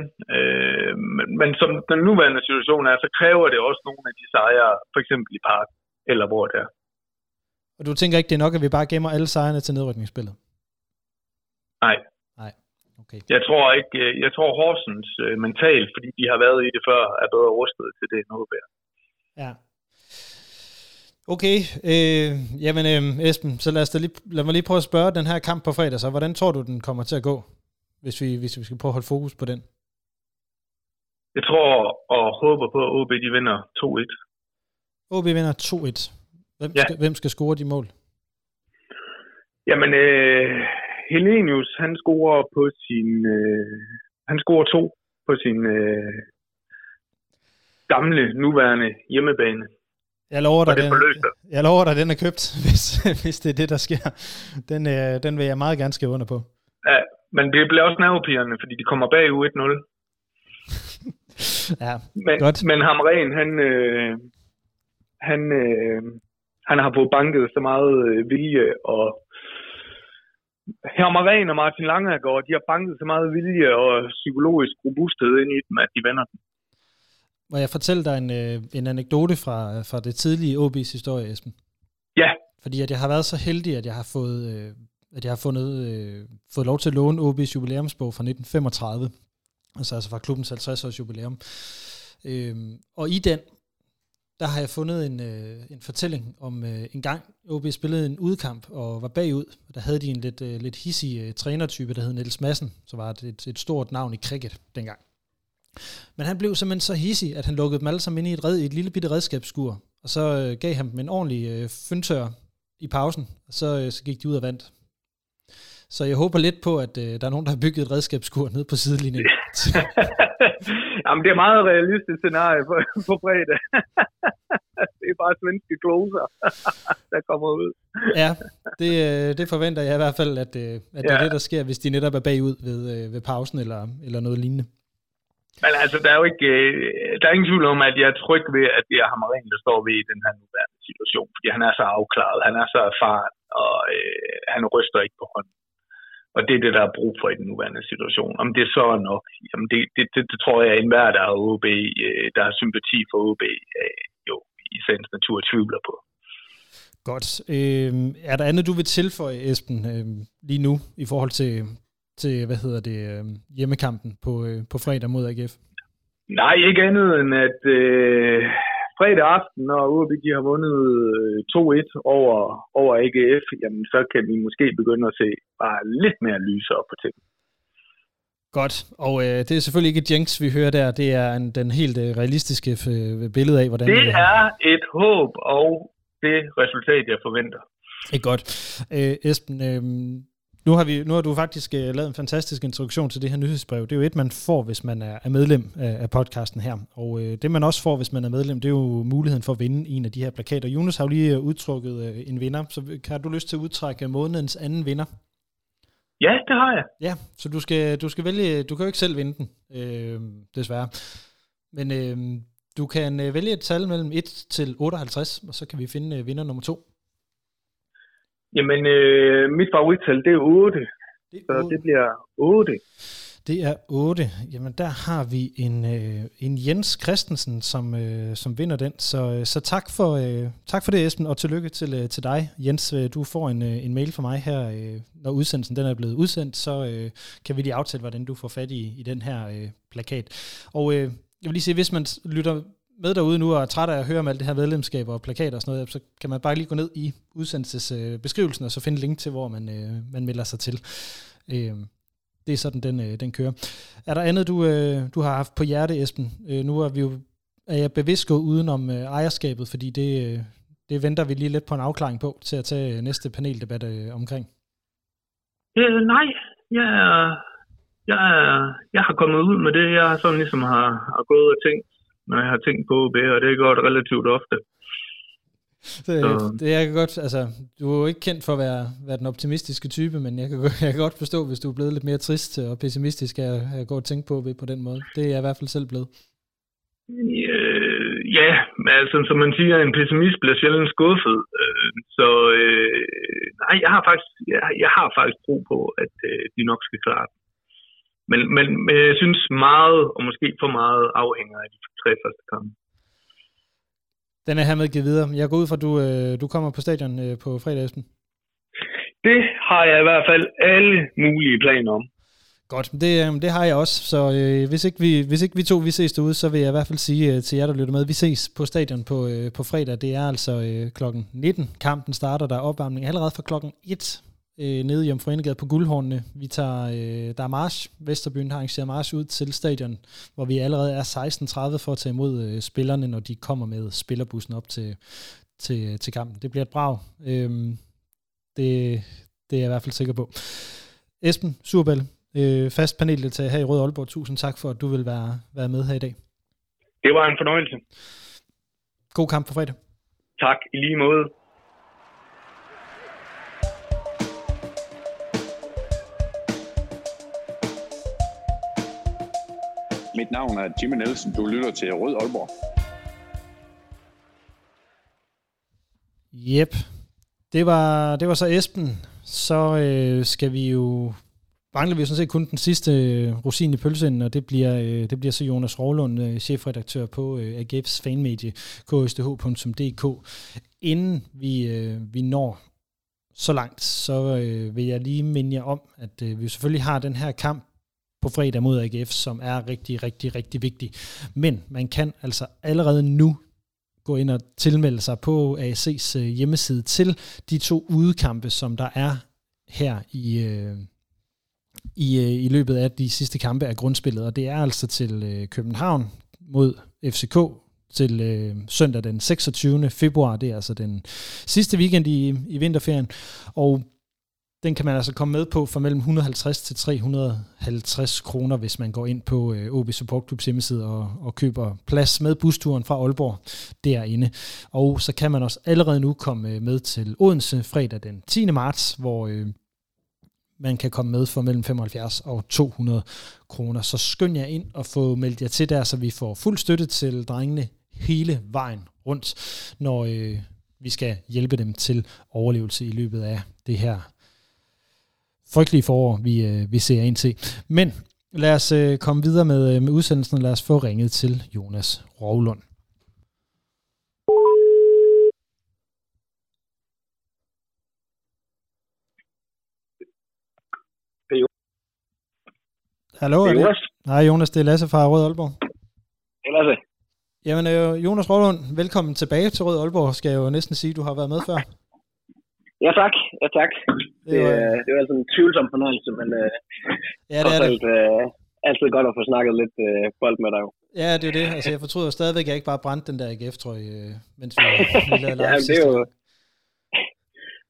Øh, men, men som den nuværende situation er, så kræver det også nogle af de sejre, for eksempel i park, eller hvor det er. Og du tænker ikke, det er nok, at vi bare gemmer alle sejrene til nedrykningsspillet? Nej. Nej. Okay. Jeg tror ikke, øh, jeg tror Horsens øh, mentalt, fordi de har været i det før, er bedre rustet til det end OB. Ja. Okay, øh, jamen øh, Esben, så lad, os da lige, lad mig lige prøve at spørge den her kamp på fredag, så hvordan tror du, den kommer til at gå, hvis vi, hvis vi skal prøve at holde fokus på den? Jeg tror og håber på, at OB de vinder 2-1. OB vinder 2-1. Hvem, Ja. skal, hvem skal score de mål? Jamen, øh, Helenius, han scorer på sin... Øh, han scorer to på sin øh, gamle, nuværende hjemmebane. Jeg lover dig, den, jeg lover dig, den er købt, hvis, hvis det er det, der sker. Den, øh, den vil jeg meget gerne skrive under på. Ja, men det bliver også nervepirrende, fordi de kommer bag 1-0. Ja, Men, Godt. men Hamren, han, øh, han, øh, han har fået banket så meget øh, vilje, og Hamren og Martin Langergaard, de har banket så meget vilje og psykologisk robusthed ind i dem, at de vender den. må jeg fortælle dig en, øh, en anekdote fra, fra det tidlige OB's historie, Esben? Ja, Fordi at jeg har været så heldig, at jeg har fået, øh, at jeg har fundet, øh, fået lov til at låne OB's jubilæumsbog fra 1935. Altså, altså fra klubbens 50 års jubilæum. Øhm, og i den, der har jeg fundet en, øh, en fortælling om øh, en gang OB spillede en udkamp og var bagud. Og der havde de en lidt, øh, lidt hissig øh, trænertype, der hed Niels Madsen, som var et, et, et stort navn i cricket dengang. Men han blev simpelthen så hissig, at han lukkede dem alle sammen ind i et, red, i et lille bitte redskabsskur. Og så øh, gav han dem en ordentlig øh, fyndtør i pausen, og så, øh, så gik de ud og vandt. Så jeg håber lidt på, at øh, der er nogen, der har bygget et redskabsskur nede på sidelinjen. Jamen, det er meget realistisk scenarie på, på fredag. det er bare svenske closer, der kommer ud. ja, det, øh, det forventer jeg i hvert fald, at, øh, at det er Ja. det, der sker, hvis de netop er bagud ved, øh, ved pausen eller, eller noget lignende. Men altså, der er jo ikke, der er ingen tvivl om, at jeg er tryg ved, at det er Hamren, der står ved i den her nuværende situation. Fordi han er så afklaret, han er så erfaren, og øh, han ryster ikke på hånden. Og det er det, der er brug for i den nuværende situation. Om det så er nok, jamen det, det, det, det tror jeg, at enhver, der er OB, øh, der har sympati for OB, øh, jo i sagens natur tvivler på. Godt. Øh, er der andet, du vil tilføje, Esben, øh, lige nu, i forhold til, til hvad hedder det, øh, hjemmekampen på, øh, på fredag mod AGF? Nej, ikke andet end at øh, fredag aften, når OB de har vundet øh, 2-1 over, over AGF, jamen så kan vi måske begynde at se bare lidt mere lysere på ting. Godt, og øh, det er selvfølgelig ikke jinx, vi hører der. Det er en, den helt øh, realistiske øh, billede af, hvordan... Det øh, er et håb og det resultat, jeg forventer. Det er godt. Øh, Esben, øh, nu har, vi, nu har du faktisk øh, lavet en fantastisk introduktion til det her nyhedsbrev. Det er jo et, man får, hvis man er, er medlem af, af podcasten her. Og øh, det, man også får, hvis man er medlem, det er jo muligheden for at vinde en af de her plakater. Jonas har jo lige øh, udtrukket øh, en vinder, så har du lyst til at udtrække månedens anden vinder? Ja, det har jeg. Ja, så du skal, du skal vælge, du kan jo ikke selv vinde den, øh, desværre. Men øh, du kan øh, vælge et tal mellem 1 til 58, og så kan vi finde øh, vinder nummer 2. Jamen, øh, mit favorittal, det er 8, Det så er, det bliver 8. det er 8. Jamen, der har vi en, øh, en Jens Christensen, som, øh, som vinder den. Så, øh, så tak, for, øh, tak for det, Esben, og tillykke til, øh, til dig. Jens, øh, du får en, øh, en mail fra mig her, øh, når udsendelsen den er blevet udsendt, så øh, kan vi lige aftale, hvordan du får fat i, i den her øh, plakat. Og øh, jeg vil lige sige, hvis man lytter med derude nu og er træt af at høre om alt det her medlemskab og plakater og sådan noget, så kan man bare lige gå ned i udsendelsesbeskrivelsen øh, og så finde link til, hvor man, øh, man melder sig til. Øh, det er sådan, den, øh, den kører. Er der andet, du, øh, du har haft på hjerte, Esben? Øh, nu er vi jo er jeg bevidst gået udenom øh, ejerskabet, fordi det, øh, det venter vi lige lidt på en afklaring på til at tage øh, næste paneldebat øh, omkring. Øh, nej, jeg, jeg, jeg har kommet ud med det, jeg sådan ligesom har, har gået og tænkt, når jeg har tænkt på OB, og det er godt relativt ofte. Det, Så- det jeg kan godt, altså, du er jo ikke kendt for at være, være den optimistiske type, men jeg kan, godt- jeg kan godt forstå, hvis du er blevet lidt mere trist og pessimistisk af at gå og tænke på ved på den måde. Det er jeg i hvert fald selv blevet. Øh, ja, men altså, som man siger, en pessimist bliver sjældent skuffet. Øh, så øh, nej, jeg har faktisk, jeg, jeg har faktisk tro på, at øh, de nok skal klare det. Men, men, men jeg synes meget, og måske for meget, afhænger af de tre første kampe. Den er hermed givet videre. Jeg går ud fra, at du, øh, du kommer på stadion øh, på fredag, Esben. Det har jeg i hvert fald alle mulige planer om. Godt, det, øh, det har jeg også, så øh, hvis, ikke vi, hvis ikke vi to vi ses derude, så vil jeg i hvert fald sige øh, til jer, der lytter med, vi ses på stadion på, øh, på fredag. Det er altså øh, klokken 19. Kampen starter, der er opvarmning allerede fra klokken 1 øh, nede i Omforenegade på Guldhornene. Vi tager, øh, der er march. Vesterbyen har arrangeret march ud til stadion, hvor vi allerede er 16.30 for at tage imod øh, spillerne, når de kommer med spillerbussen op til, til, til kampen. Det bliver et brag. Øh, det, det er jeg i hvert fald sikker på. Esben Surbal, øh, fast paneldeltager her i Rød Aalborg. Tusind tak for, at du vil være, være med her i dag. Det var en fornøjelse. God kamp på fredag. Tak, i lige måde. Mit navn er Jimmy Nielsen. Du lytter til Rød Aalborg. Jep. Det var, det var så Esben. Så øh, skal vi jo mangler vi jo sådan set kun den sidste øh, rosin i pølsen, og det bliver, øh, det bliver så Jonas Rålund, øh, chefredaktør på øh, AGF's fanmedie, ksdh.dk. Inden vi, øh, vi når så langt, så øh, vil jeg lige minde jer om, at øh, vi selvfølgelig har den her kamp på fredag mod AGF, som er rigtig, rigtig, rigtig vigtig. Men man kan altså allerede nu gå ind og tilmelde sig på AC's øh, hjemmeside til de to udekampe, som der er her i, øh, i, øh, i løbet af de sidste kampe af grundspillet, og det er altså til øh, København mod FCK til øh, søndag den 26. februar, det er altså den sidste weekend i, i vinterferien, og den kan man altså komme med på for mellem 150 til 350 kroner, hvis man går ind på øh, OB Support Clubs hjemmeside og, og køber plads med busturen fra Aalborg derinde. Og så kan man også allerede nu komme øh, med til Odense fredag den 10. marts, hvor øh, man kan komme med for mellem 75 og 200 kroner. Så skynd jer ind og få meldt jer til der, så vi får fuld støtte til drengene hele vejen rundt, når øh, vi skal hjælpe dem til overlevelse i løbet af det her frygtelige forår, vi, øh, vi ser ind til. Men lad os øh, komme videre med, øh, med udsendelsen, og lad os få ringet til Jonas Rovlund. Hallo, Det er er det? Jonas. Hej Jonas, det er Lasse fra Rød Aalborg. Hej Lasse. Jamen øh, Jonas Rålund, velkommen tilbage til Rød Aalborg, skal jeg jo næsten sige, du har været med før. Ja tak, ja tak. Det var- øh, det var altså en tvivlsom fornøjelse, men øh, Ja, det er alt, øh, altid godt at få snakket lidt øh, bold med dig. Ja, det er det. Altså, jeg fortryder stadigvæk, at jeg ikke bare brændte den der AGF-trøje, øh, mens vi, vi lavede live Ja, det er jo,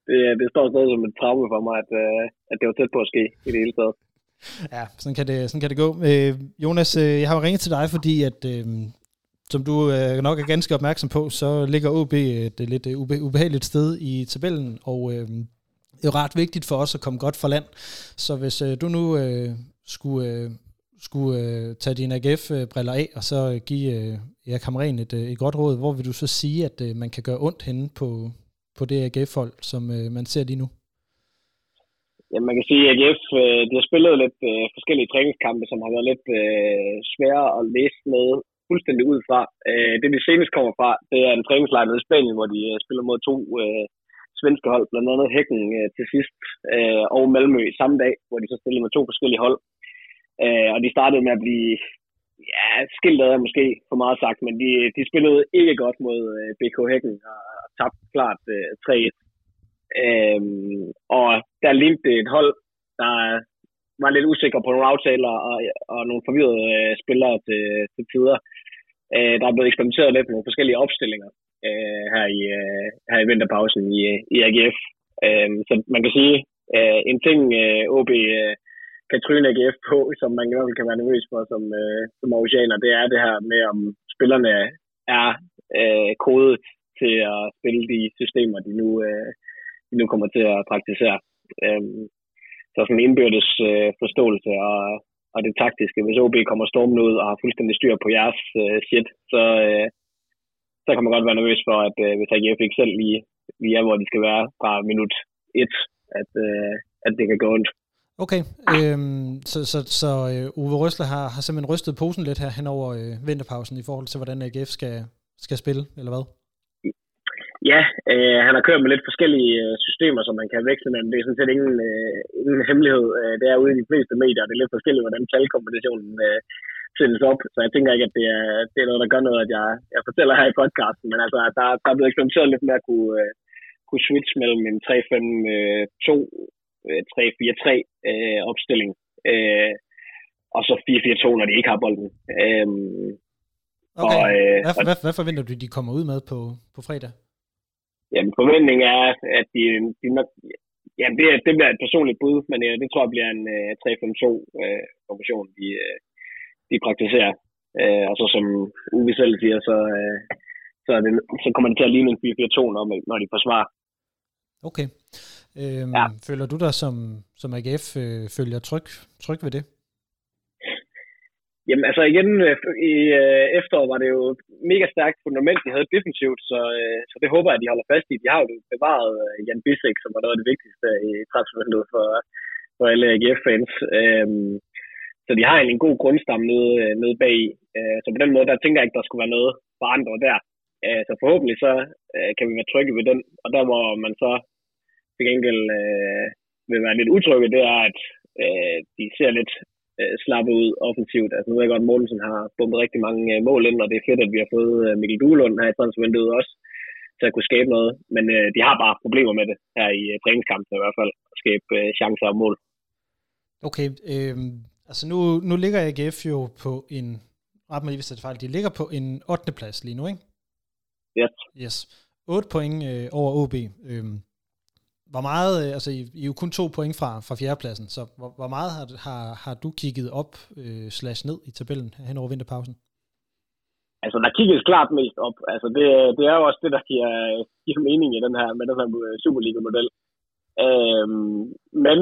det, det står stadig som et traume for mig, at, øh, at det var tæt på at ske i det hele taget. Ja, sådan kan det, sådan kan det gå. Øh, Jonas, øh, jeg har jo ringet til dig, fordi at, øh, som du øh, nok er ganske opmærksom på, så ligger OB et øh, lidt øh, ube, ubehageligt sted i tabellen, og øh, det er jo ret vigtigt for os at komme godt for land. Så hvis øh, du nu øh, skulle, øh, skulle øh, tage dine AGF-briller øh, af, og så give øh, ja, kammeren et, et godt råd, hvor vil du så sige, at øh, man kan gøre ondt henne på, på det AGF-hold, som øh, man ser lige nu? Ja, man kan sige, at AGF øh, de har spillet lidt øh, forskellige træningskampe, som har været lidt øh, svære at læse med fuldstændig ud fra. Øh, det, de senest kommer fra, det er en træningslejr nede i Spanien, hvor de øh, spiller mod to øh, svenske hold, blandt andet Hækken øh, til sidst, øh, og Malmø samme dag, hvor de så stillede med to forskellige hold. Øh, og de startede med at blive ja, skilt ad måske for meget sagt, men de, de spillede ikke godt mod øh, BK Hækken og, og tabte klart øh, 3-1. Øh, og der lignede det et hold, der var lidt usikker på nogle aftaler og, og nogle forvirrede øh, spillere til, til tider. Øh, der er blevet eksperimenteret lidt med nogle forskellige opstillinger øh, her, i, øh, her i vinterpausen i, i AGF. Øh, så man kan sige, øh, en ting øh, OB øh, kan tryne AGF på, som man i hvert fald kan være nervøs for som, øh, som Aarhusianer, det er det her med, om spillerne er øh, kodet til at spille de systemer, de nu, øh, de nu kommer til at praktisere. Øhm, så sådan indbyrdes øh, forståelse og, og det taktiske. Hvis OB kommer stormen ud og har fuldstændig styr på jeres øh, shit, så, øh, så kan man godt være nervøs for, at øh, hvis AGF ikke selv lige, lige er, hvor de skal være fra minut 1, at, øh, at det kan gå ondt. Okay, øhm, så, så, så øh, Uwe Røsler har, har simpelthen rystet posen lidt her hen over øh, vinterpausen i forhold til, hvordan AGF skal, skal spille, eller hvad? Ja, øh, han har kørt med lidt forskellige øh, systemer, som man kan veksle mellem. Det er sådan set ingen, øh, ingen hemmelighed. Øh, det er ude i de fleste medier, det er lidt forskelligt, hvordan talkombinationen øh, sættes op. Så jeg tænker ikke, at det er, det er noget, der gør noget, at jeg, jeg fortæller her i podcasten. Men altså, der, der er blevet eksperimenteret lidt med at kunne, øh, kunne switch mellem en 3-5-2, øh, 3-4-3 øh, opstilling. Øh, og så 4-4-2, når de ikke har bolden. Øh, Okay. Og, øh, hvad, og- hvad, hvad forventer du, de kommer ud med på, på fredag? Jamen, forventningen er, at de, de nok... Jamen, det, er- det bliver et personligt bud, men øh, det tror jeg bliver en øh, 3-5-2-formation, de, øh, de praktiserer. Øh, og så som Uwe selv siger, så, øh, så, er det, så kommer det til at ligne en 4-4-2, når, når de forsvarer. Okay. Øhm, Ja. Føler du dig som, som AGF øh, følger tryg, tryg ved det? Jamen altså igen, øh, i øh, efteråret var det jo mega stærkt fundament, de havde defensivt, så, øh, så det håber jeg, at de holder fast i. De har jo bevaret øh, Jan Bissek, som var noget af det vigtigste i transfervinduet for, for alle AGF-fans. Øhm, så de har egentlig en god grundstamme nede, øh, nede bag i. Øh, så på den måde, der tænker jeg ikke, der skulle være noget for andre der. Øh, så forhåbentlig så øh, kan vi være trygge ved den. Og der, hvor man så til gengæld øh, vil være lidt utrygge, det er, at øh, de ser lidt øh, slappe ud offensivt. Altså nu ved jeg godt, at Mogensen har bumpet rigtig mange øh, mål ind, og det er fedt, at vi har fået øh, Mikkel Duelund her i transfervinduet også til at kunne skabe noget. Men øh, de har bare problemer med det her i øh, træningskampen i hvert fald, at skabe øh, chancer og mål. Okay, øhm, altså nu, nu ligger AGF jo på en, ret mig lige, hvis det er fejl, de ligger på en 8. plads lige nu, ikke? Yes. Yes. 8 point øh, over OB. Øhm, hvor meget, øh, altså I, I er jo kun to point fra, fra fjerdepladsen, så hvor, hvor meget har, har, har du kigget op øh, slash ned i tabellen hen over vinterpausen? Altså, der kigges klart mest op. Altså, det, det er jo også det, der giver, giver mening i den her, med den her øh, Superliga-model. Øhm, men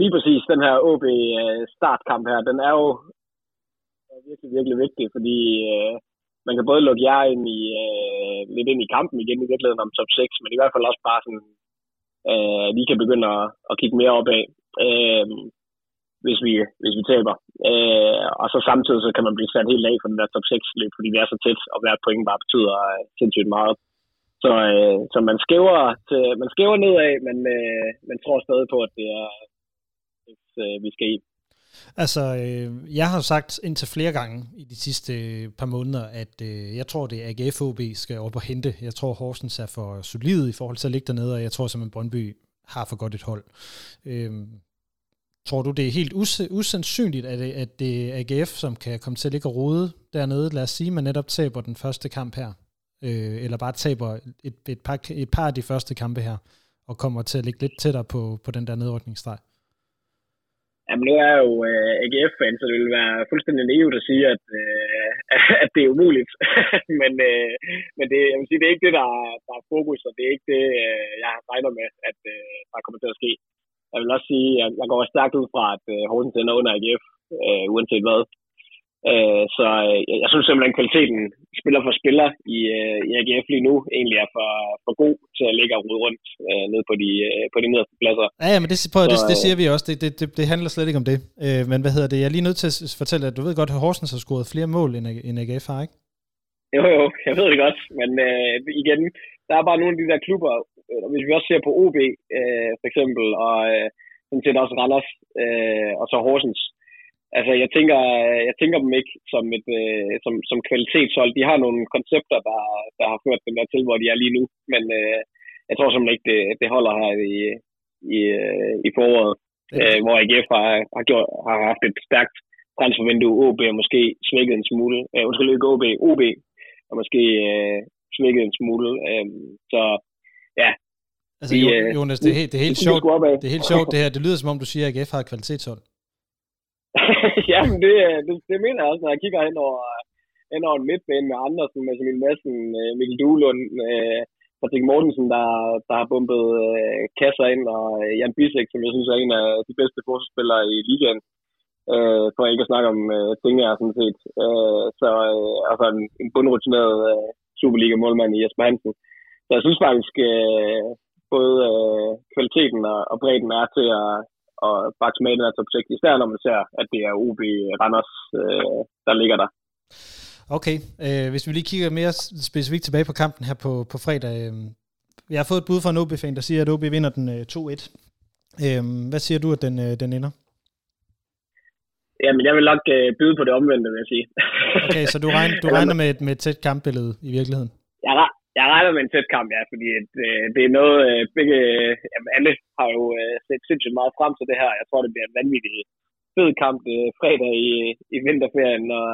lige præcis den her OB øh, startkamp her, den er jo virkelig, virkelig vigtig, fordi øh, man kan både lukke jer ind i, øh, lidt ind i kampen igen i virkeligheden om top 6, men i hvert fald også bare sådan, øh, vi kan begynde at, at kigge mere opad, øh, hvis, vi, hvis vi taber. Øh, og så samtidig så kan man blive sat helt af for den der top 6 løb, fordi det er så tæt, og hver point bare betyder øh, sindssygt meget. Så, øh, så man skæver, til, man skæver nedad, men øh, man tror stadig på, at det er øh, vi skal i. Altså, øh, jeg har sagt indtil flere gange i de sidste øh, par måneder, at øh, jeg tror, det er AGF OB skal op og hente. Jeg tror, Horsens er for solid i forhold til at ligge dernede, og jeg tror simpelthen, Brøndby har for godt et hold. Øh, tror du, det er helt us- usandsynligt, at det, at det er AGF, som kan komme til at ligge og rode dernede? Lad os sige, at man netop taber den første kamp her, øh, eller bare taber et, et, par, et par af de første kampe her, og kommer til at ligge lidt tættere på, på den der nedrykningsstreg. Jamen, nu er jeg jo øh, AGF-fan, så det vil være fuldstændig naivt at sige, at, øh, at det er umuligt. men øh, men det, jeg vil sige, det er ikke det, der, er, der er fokus, og det er ikke det, øh, jeg regner med, at øh, der kommer til at ske. Jeg vil også sige, at jeg går stærkt ud fra, at øh, Horsens ender under AGF, øh, uanset hvad. Øh, så øh, jeg synes simpelthen, at kvaliteten spiller for spiller i, øh, i AGF lige nu egentlig er for, for god til at ligge og rode rundt øh, ned på de, øh, på de nederste pladser. Ja, ja men det, prøv, det, Så, det øh, siger vi også. Det, det, det, det handler slet ikke om det. Øh, men hvad hedder det? Jeg er lige nødt til at fortælle, at du ved godt, at Horsens har scoret flere mål, end, end AGF har, ikke? Jo, jo, jeg ved det godt, men øh, igen, der er bare nogle af de der klubber, øh, hvis vi også ser på OB øh, for eksempel, og øh, sådan set også Randers, øh, og så Horsens. Altså, jeg tænker, jeg tænker dem ikke som et øh, som, som kvalitetshold. De har nogle koncepter, der, der har ført dem der til, hvor de er lige nu, men øh, jeg tror simpelthen ikke, det, det holder her i, i, øh, i foråret, øh, hvor AGF har, har, gjort, har haft et stærkt transfervindue. OB er måske svækket en smule. Øh, undskyld, ikke OB, OB er måske øh, svækket en smule. Øh, så ja, Altså, jo, øh, Jonas, det er, helt, det er helt sjovt. Det er helt sjovt, det her. Det lyder som om, du siger, at AGF har et kvalitetshold. Jamen, det, øh, det, det mener jeg også, når jeg kigger hen over, øh, hen over en midtbane med Andersen, øh, med Emil Madsen, Mikkel Duelund, øh, Patrick Mortensen, der, der har bumpet øh, kasser ind, og Jan Bisek, som jeg synes er en af de bedste forsvarsspillere i ligaen. Øh, for ikke at snakke om øh, ting, jeg sådan set. Øh, så øh, altså en, en bundrutineret øh, Superliga-målmand i Jesper Hansen. Så jeg synes faktisk, øh, både øh, kvaliteten og, og bredden er til at, og faktisk med i den her top 6, især når man ser, at det er OB Randers, øh, der ligger der. Okay, øh, hvis vi lige kigger mere specifikt tilbage på kampen her på, på fredag. Øh, jeg har fået et bud fra en OB-fan, der siger, at OB vinder den øh, 2-1. Øh, hvad siger du, at den, øh, den ender? Jamen, jeg vil nok øh, byde på det omvendte, vil jeg sige. okay, så du regner, du regner med, et, med et tæt kampbillede i virkeligheden? Jeg, jeg regner med en tæt kamp, ja, fordi at, øh, det er noget, øh, begge, øh, jamen, alle har jo øh, set sindssygt meget frem til det her. Jeg tror, det bliver en vanvittig fed kamp øh, fredag i, i vinterferien, og,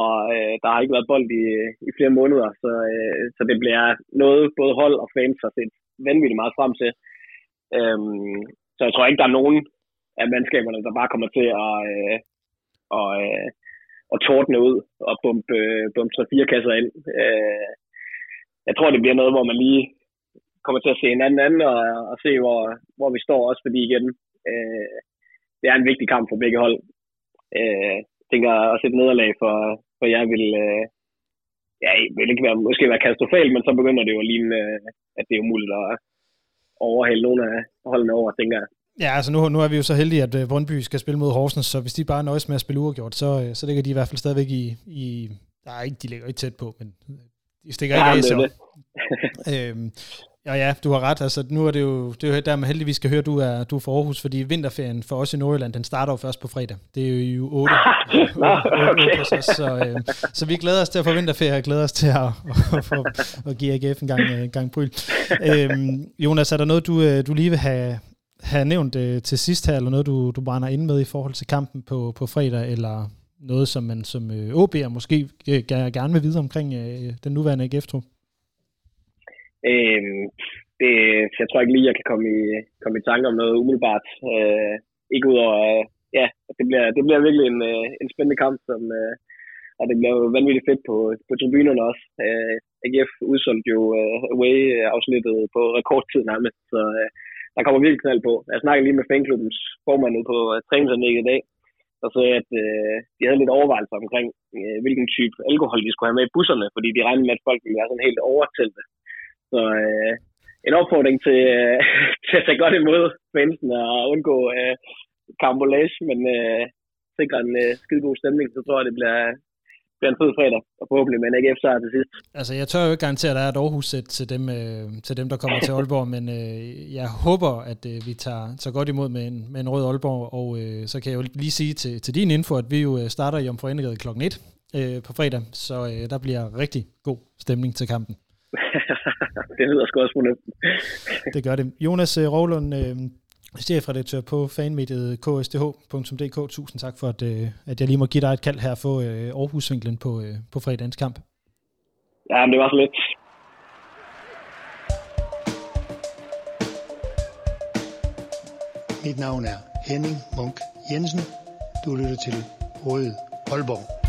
og øh, der har ikke været bold i, i flere måneder, så, øh, så det bliver noget, både hold og fans har set vanvittigt meget frem til. Øhm, så jeg tror ikke, der er nogen af mandskaberne, der bare kommer til at, øh, og, øh, og tordne ud og bumpe, øh, bumpe 3-4 kasser ind. Øh, jeg tror, det bliver noget, hvor man lige kommer til at se hinanden anden og, og se, hvor, hvor vi står også, fordi igen, øh, det er en vigtig kamp for begge hold. Øh, jeg tænker også et nederlag for, for jeg vil, øh, ja, vil ikke være, måske være katastrofalt, men så begynder det jo at ligne, øh, at det er umuligt at overhale nogle af holdene over, tænker jeg. Ja, altså nu, nu er vi jo så heldige, at øh, Brøndby skal spille mod Horsens, så hvis de bare nøjes med at spille uafgjort, så, øh, så ligger de i hvert fald stadigvæk i... i nej, de ligger ikke tæt på, men de stikker ja, ikke af så. øhm, Ja, ja, du har ret. Altså, nu er det jo, det er jo der, man heldigvis skal høre, at du er, du er fra Aarhus, fordi vinterferien for os i Nordjylland, den starter jo først på fredag. Det er jo 8, 8, 8, 8 så, så, øh, så vi glæder os til at få vinterferie, og glæder os til at, at, at, at give AGF en gang, en øh, gang bryl. Øhm, Jonas, er der noget, du, øh, du lige vil have, have nævnt øh, til sidst her, eller noget, du, du brænder ind med i forhold til kampen på, på fredag, eller noget, som man som øh, OB'er måske øh, gerne vil vide omkring øh, den nuværende AGF-trup? Øhm, det, jeg tror ikke lige, jeg kan komme i, komme i tanke om noget umiddelbart. Øh, ikke udover, øh, ja, det bliver, det bliver virkelig en, øh, en spændende kamp, som, øh, og det bliver jo vanvittigt fedt på, på tribunerne også. Øh, AGF udsolgte jo øh, away-afsnittet på rekordtid nærmest, så øh, der kommer virkelig knald på. Jeg snakkede lige med fanklubbens formand på uh, træningsanlægget i dag, der sagde, at øh, de havde lidt overvejelser omkring, øh, hvilken type alkohol de skulle have med i busserne, fordi de regnede med, at folk ville være sådan helt overtælte. Så øh, en opfordring til, øh, til at tage godt imod fansen og undgå øh, karambolage, men øh, sikre en øh, skide god stemning, så tror jeg, det bliver, bliver en fed fredag, og forhåbentlig med en AGF sejr til sidst. Altså, jeg tør jo ikke garantere, at der er et Aarhus-sæt til dem, øh, til dem, der kommer til Aalborg, men øh, jeg håber, at øh, vi tager, tager godt imod med en, med en rød Aalborg, og øh, så kan jeg jo lige sige til, til din info, at vi jo øh, starter i Omforenet klokken 1 øh, på fredag, så øh, der bliver rigtig god stemning til kampen. det lyder sgu også fornuftigt. det gør det. Jonas øh, Rovlund, øh, chefredaktør på fanmediet ksdh.dk. Tusind tak for, at, øh, at jeg lige må give dig et kald her for Aarhus-vinklen på, på fredagens kamp. Ja, det var så lidt. Mit navn er Henning Munk Jensen. Du lytter til Røde Aalborg.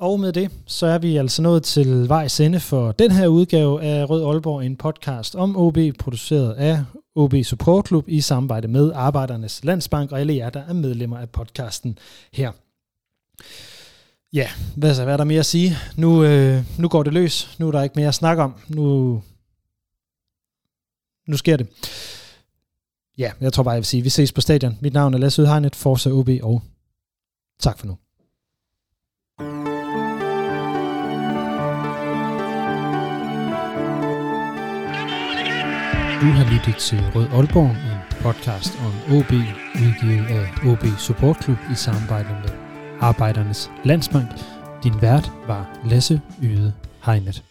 Og med det, så er vi altså nået til vejs ende for den her udgave af Rød Aalborg, en podcast om OB, produceret af OB Support Club i samarbejde med Arbejdernes Landsbank og alle jer, der er medlemmer af podcasten her. Ja, hvad, så, hvad er der mere at sige? Nu, øh, nu går det løs. Nu er der ikke mere at snakke om. Nu, nu sker det. Ja, jeg tror bare, jeg vil sige, vi ses på stadion. Mit navn er Lasse Udhegnet, Forza OB, og tak for nu. Du har lyttet til Rød Aalborg, en podcast om OB, udgivet af OB Support Club i samarbejde med Arbejdernes Landsbank. Din vært var Lasse Yde Heinet.